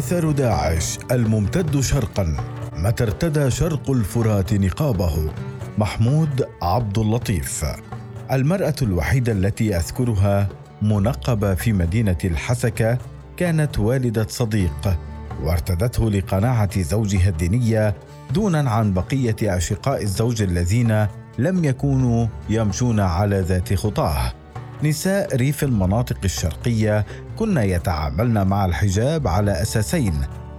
اثر داعش الممتد شرقا. متى ارتدى شرق الفرات نقابه؟ محمود عبد اللطيف. المرأة الوحيدة التي أذكرها منقبة في مدينة الحسكة كانت والدة صديق وارتدته لقناعة زوجها الدينية دونا عن بقية أشقاء الزوج الذين لم يكونوا يمشون على ذات خطاه. نساء ريف المناطق الشرقية كن يتعاملن مع الحجاب على أساسين.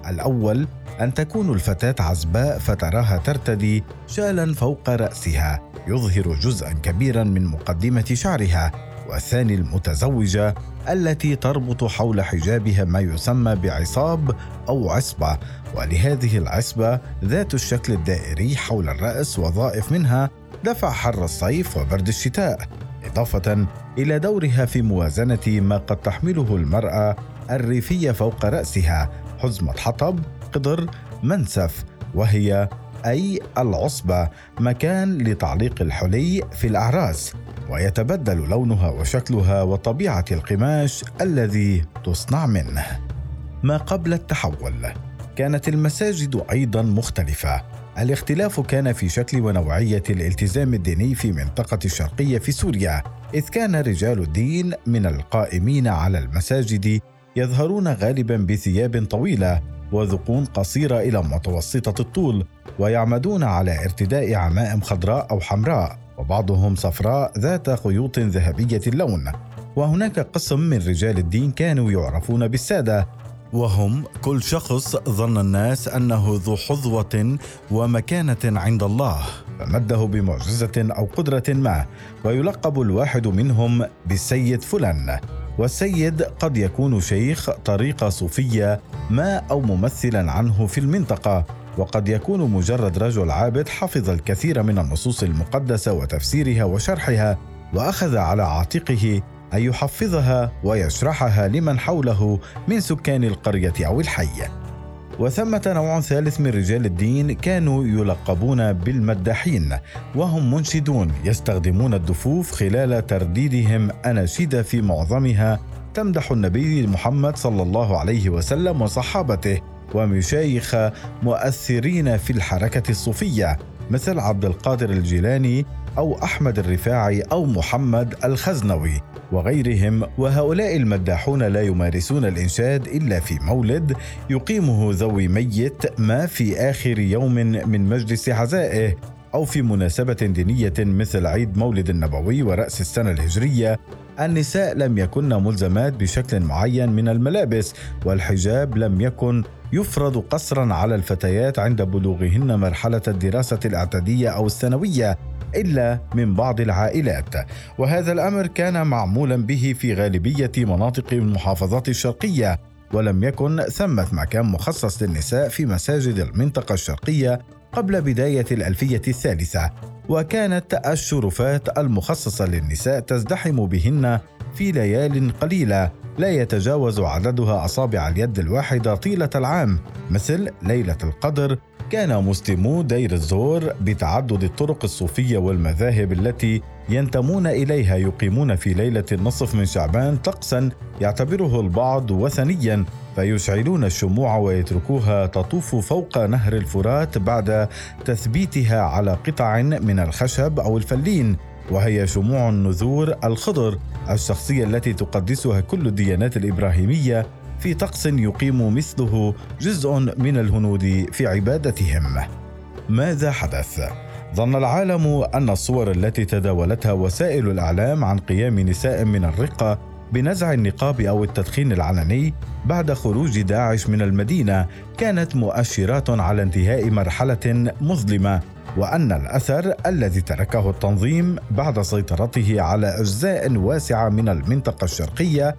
الأول أن تكون الفتاة عزباء فتراها ترتدي شالا فوق رأسها يظهر جزءا كبيرا من مقدمة شعرها. والثاني المتزوجة التي تربط حول حجابها ما يسمى بعصاب أو عصبة. ولهذه العصبة ذات الشكل الدائري حول الرأس وظائف منها دفع حر الصيف وبرد الشتاء. إضافة إلى دورها في موازنة ما قد تحمله المرأة الريفية فوق رأسها حزمة حطب قدر منسف وهي أي العصبه مكان لتعليق الحلي في الأعراس ويتبدل لونها وشكلها وطبيعة القماش الذي تصنع منه. ما قبل التحول كانت المساجد أيضا مختلفة. الاختلاف كان في شكل ونوعية الالتزام الديني في منطقة الشرقية في سوريا إذ كان رجال الدين من القائمين على المساجد يظهرون غالبا بثياب طويلة وذقون قصيرة إلى متوسطة الطول ويعمدون على ارتداء عمائم خضراء أو حمراء وبعضهم صفراء ذات خيوط ذهبية اللون. وهناك قسم من رجال الدين كانوا يعرفون بالسادة وهم كل شخص ظن الناس أنه ذو حظوة ومكانة عند الله. فمده بمعجزة أو قدرة ما ويلقب الواحد منهم بالسيد فلان. والسيد قد يكون شيخ طريقه صوفية ما أو ممثلا عنه في المنطقة وقد يكون مجرد رجل عابد حفظ الكثير من النصوص المقدسة وتفسيرها وشرحها وأخذ على عاتقه أن يحفظها ويشرحها لمن حوله من سكان القرية أو الحي. وثمة نوع ثالث من رجال الدين كانوا يلقبون بالمداحين وهم منشدون يستخدمون الدفوف خلال ترديدهم أناشيد في معظمها تمدح النبي محمد صلى الله عليه وسلم وصحابته ومشايخ مؤثرين في الحركة الصوفية مثل عبد القادر الجيلاني أو أحمد الرفاعي أو محمد الخزنوي وغيرهم وهؤلاء المداحون لا يمارسون الإنشاد إلا في مولد يقيمه ذوي ميت ما في آخر يوم من مجلس عزائه أو في مناسبة دينية مثل عيد مولد النبوي ورأس السنة الهجرية. النساء لم يكن ملزمات بشكل معين من الملابس والحجاب لم يكن يفرض قصرا على الفتيات عند بلوغهن مرحلة الدراسة الإعدادية أو الثانوية. إلا من بعض العائلات. وهذا الأمر كان معمولا به في غالبية مناطق المحافظات الشرقية ولم يكن ثمة مكان مخصص للنساء في مساجد المنطقة الشرقية قبل بداية الألفية الثالثة. وكانت الشرفات المخصصة للنساء تزدحم بهن في ليال قليلة لا يتجاوز عددها أصابع اليد الواحدة طيلة العام مثل ليلة القدر كان مسلمو دير الزور بتعدد الطرق الصوفية والمذاهب التي ينتمون إليها يقيمون في ليلة النصف من شعبان طقسا يعتبره البعض وثنيا فيشعلون الشموع ويتركوها تطوف فوق نهر الفرات بعد تثبيتها على قطع من الخشب أو الفلين وهي شموع النذور الخضر الشخصية التي تقدسها كل الديانات الإبراهيمية في طقس يقيم مثله جزء من الهنود في عبادتهم. ماذا حدث؟ ظن العالم أن الصور التي تداولتها وسائل الإعلام عن قيام نساء من الرقة بنزع النقاب أو التدخين العلني بعد خروج داعش من المدينة كانت مؤشرات على انتهاء مرحلة مظلمة وأن الأثر الذي تركه التنظيم بعد سيطرته على أجزاء واسعة من المنطقة الشرقية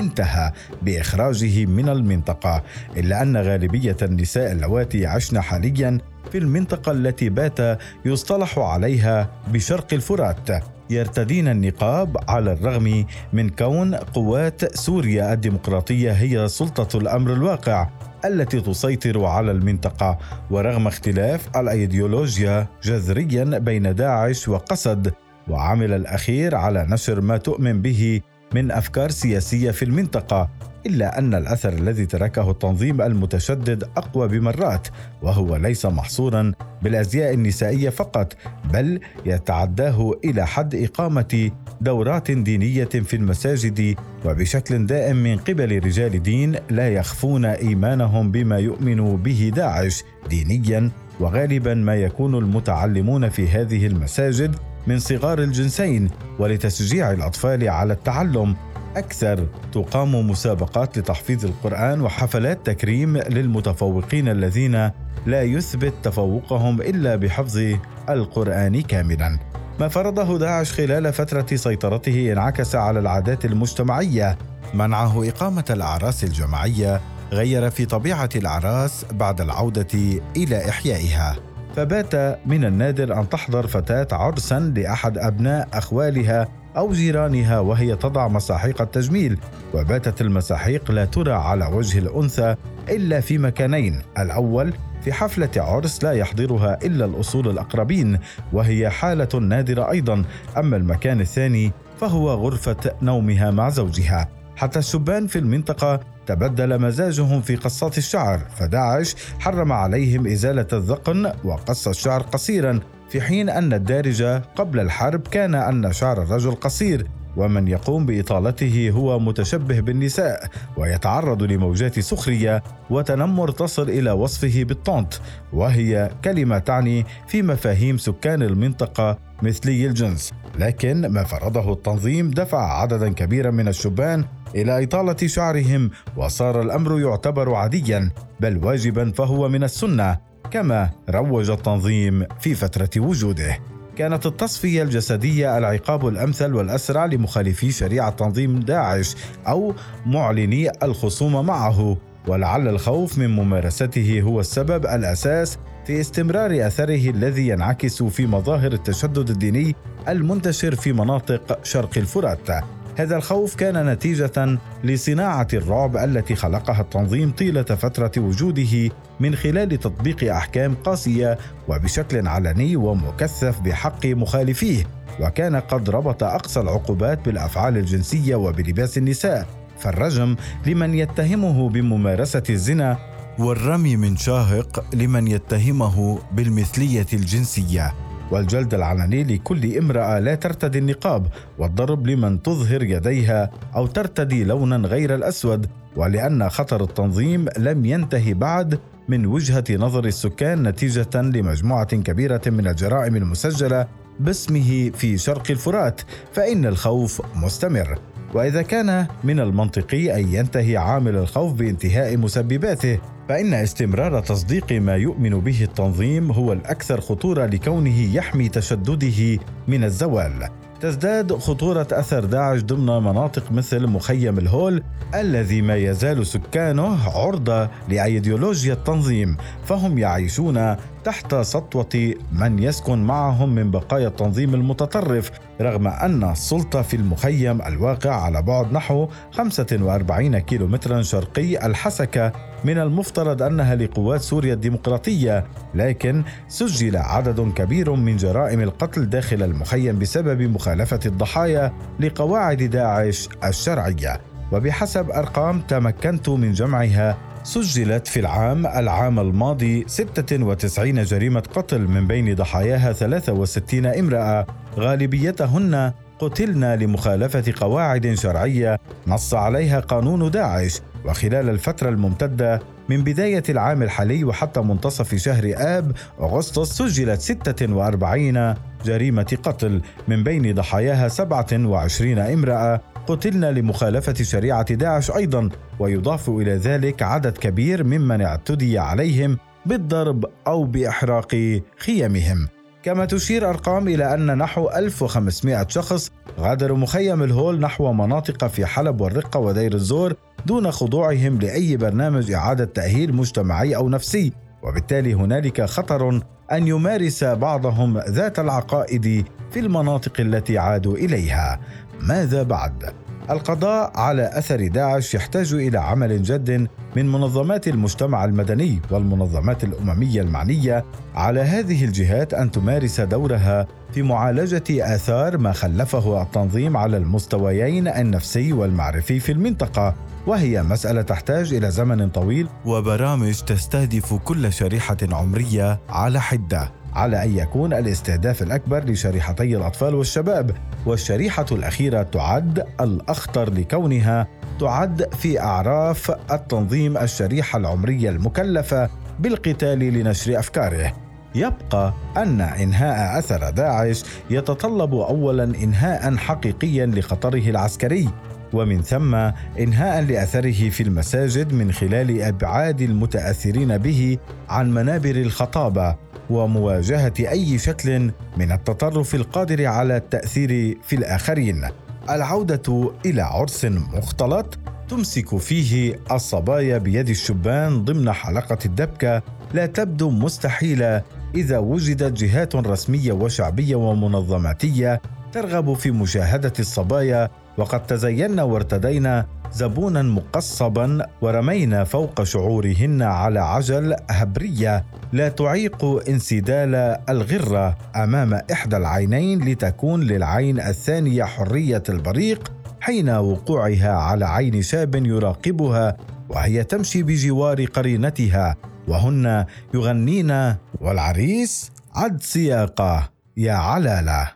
انتهى بإخراجه من المنطقة إلا أن غالبية النساء اللواتي عشن حاليا في المنطقة التي بات يصطلح عليها بشرق الفرات. يرتدين النقاب على الرغم من كون قوات سوريا الديمقراطية هي سلطة الأمر الواقع التي تسيطر على المنطقة ورغم اختلاف الأيديولوجيا جذريا بين داعش وقسد وعمل الأخير على نشر ما تؤمن به من أفكار سياسية في المنطقة إلا أن الأثر الذي تركه التنظيم المتشدد أقوى بمرات وهو ليس محصورا بالأزياء النسائية فقط بل يتعداه إلى حد إقامة دورات دينية في المساجد وبشكل دائم من قبل رجال دين لا يخفون إيمانهم بما يؤمن به داعش دينيا وغالبا ما يكون المتعلمون في هذه المساجد من صغار الجنسين ولتشجيع الأطفال على التعلم. أكثر تقام مسابقات لتحفيظ القرآن وحفلات تكريم للمتفوقين الذين لا يثبت تفوقهم إلا بحفظ القرآن كاملا. ما فرضه داعش خلال فترة سيطرته انعكس على العادات المجتمعية. منعه إقامة الأعراس الجماعية غير في طبيعة الأعراس بعد العودة إلى إحيائها. فبات من النادر أن تحضر فتاة عرسا لأحد أبناء أخوالها أو جيرانها وهي تضع مساحيق التجميل. وباتت المساحيق لا ترى على وجه الأنثى إلا في مكانين. الأول في حفلة عرس لا يحضرها إلا الأصول الأقربين وهي حالة نادرة أيضا. أما المكان الثاني فهو غرفة نومها مع زوجها. حتى الشبان في المنطقة تبدل مزاجهم في قصات الشعر فداعش حرم عليهم إزالة الذقن وقص الشعر قصيرا في حين أن الدارج قبل الحرب كان أن شعر الرجل قصير. ومن يقوم بإطالته هو متشبه بالنساء ويتعرض لموجات سخرية وتنمر تصل إلى وصفه بالطونت وهي كلمة تعني في مفاهيم سكان المنطقة مثلي الجنس. لكن ما فرضه التنظيم دفع عددا كبيرا من الشبان إلى إطالة شعرهم وصار الأمر يعتبر عاديا بل واجبا فهو من السنة كما روج التنظيم في فترة وجوده. كانت التصفية الجسدية العقاب الأمثل والأسرع لمخالفي شريعة تنظيم داعش أو معلني الخصومه معه. ولعل الخوف من ممارسته هو السبب الأساس في استمرار أثره الذي ينعكس في مظاهر التشدد الديني المنتشر في مناطق شرق الفرات. هذا الخوف كان نتيجة لصناعة الرعب التي خلقها التنظيم طيلة فترة وجوده من خلال تطبيق أحكام قاسية وبشكل علني ومكثف بحق مخالفيه. وكان قد ربط أقصى العقوبات بالأفعال الجنسية وبلباس النساء فالرجم لمن يتهمه بممارسة الزنا والرمي من شاهق لمن يتهمه بالمثلية الجنسية. والجلد العلني لكل امرأة لا ترتدي النقاب والضرب لمن تظهر يديها أو ترتدي لونا غير الأسود ولأن خطر التنظيم لم ينتهي بعد من وجهة نظر السكان نتيجة لمجموعة كبيرة من الجرائم المسجلة باسمه في شرق الفرات فإن الخوف مستمر. وإذا كان من المنطقي أن ينتهي عامل الخوف بانتهاء مسبباته فإن استمرار تصديق ما يؤمن به التنظيم هو الأكثر خطورة لكونه يحمي تشدده من الزوال. تزداد خطورة أثر داعش ضمن مناطق مثل مخيم الهول الذي ما يزال سكانه عرضة لأيديولوجيا التنظيم فهم يعيشون تحت سطوة من يسكن معهم من بقايا التنظيم المتطرف رغم أن السلطة في المخيم الواقع على بعد نحو 45 كيلومترا شرقي الحسكة من المفترض أنها لقوات سوريا الديمقراطية لكن سجل عدد كبير من جرائم القتل داخل المخيم بسبب مخالفة الضحايا لقواعد داعش الشرعية. وبحسب أرقام تمكنت من جمعها سجلت في العام العام الماضي 96 جريمة قتل من بين ضحاياها 63 امرأة. غالبيتهن قتلن لمخالفة قواعد شرعية نص عليها قانون داعش. وخلال الفترة الممتدة من بداية العام الحالي وحتى منتصف شهر آب أغسطس سجلت 46 جريمة قتل من بين ضحاياها 27 امرأة. قتلن لمخالفة شريعة داعش أيضا ويضاف إلى ذلك عدد كبير ممن اعتدي عليهم بالضرب أو بإحراق خيمهم كما تشير أرقام إلى أن نحو 1500 شخص غادروا مخيم الهول نحو مناطق في حلب والرقة ودير الزور دون خضوعهم لأي برنامج إعادة تأهيل مجتمعي أو نفسي وبالتالي هنالك خطر أن يمارس بعضهم ذات العقائد في المناطق التي عادوا إليها ماذا بعد؟ القضاء على أثر داعش يحتاج إلى عمل جد من منظمات المجتمع المدني والمنظمات الأممية المعنية على هذه الجهات أن تمارس دورها في معالجة آثار ما خلفه التنظيم على المستويين النفسي والمعرفي في المنطقة وهي مسألة تحتاج إلى زمن طويل وبرامج تستهدف كل شريحة عمرية على حدة. على أن يكون الاستهداف الأكبر لشريحتي الأطفال والشباب والشريحة الأخيرة تعد الأخطر لكونها تعد في أعراف التنظيم الشريحة العمرية المكلفة بالقتال لنشر أفكاره. يبقى أن إنهاء أثر داعش يتطلب اولا انهاء حقيقيا لخطره العسكري ومن ثم انهاء لأثره في المساجد من خلال إبعاد المتأثرين به عن منابر الخطابة ومواجهة أي شكل من التطرف القادر على التأثير في الآخرين. العودة إلى عرس مختلط تمسك فيه الصبايا بيد الشبان ضمن حلقة الدبكة لا تبدو مستحيلة إذا وجدت جهات رسمية وشعبية ومنظماتية ترغب في مشاهدة الصبايا وقد تزينا وارتدينا زبونا مقصبا ورمينا فوق شعورهن على عجل هبرية لا تعيق انسدال الغرة أمام إحدى العينين لتكون للعين الثانية حرية البريق حين وقوعها على عين شاب يراقبها وهي تمشي بجوار قرينتها وهن يغنين والعريس عد سياقه يا علاله.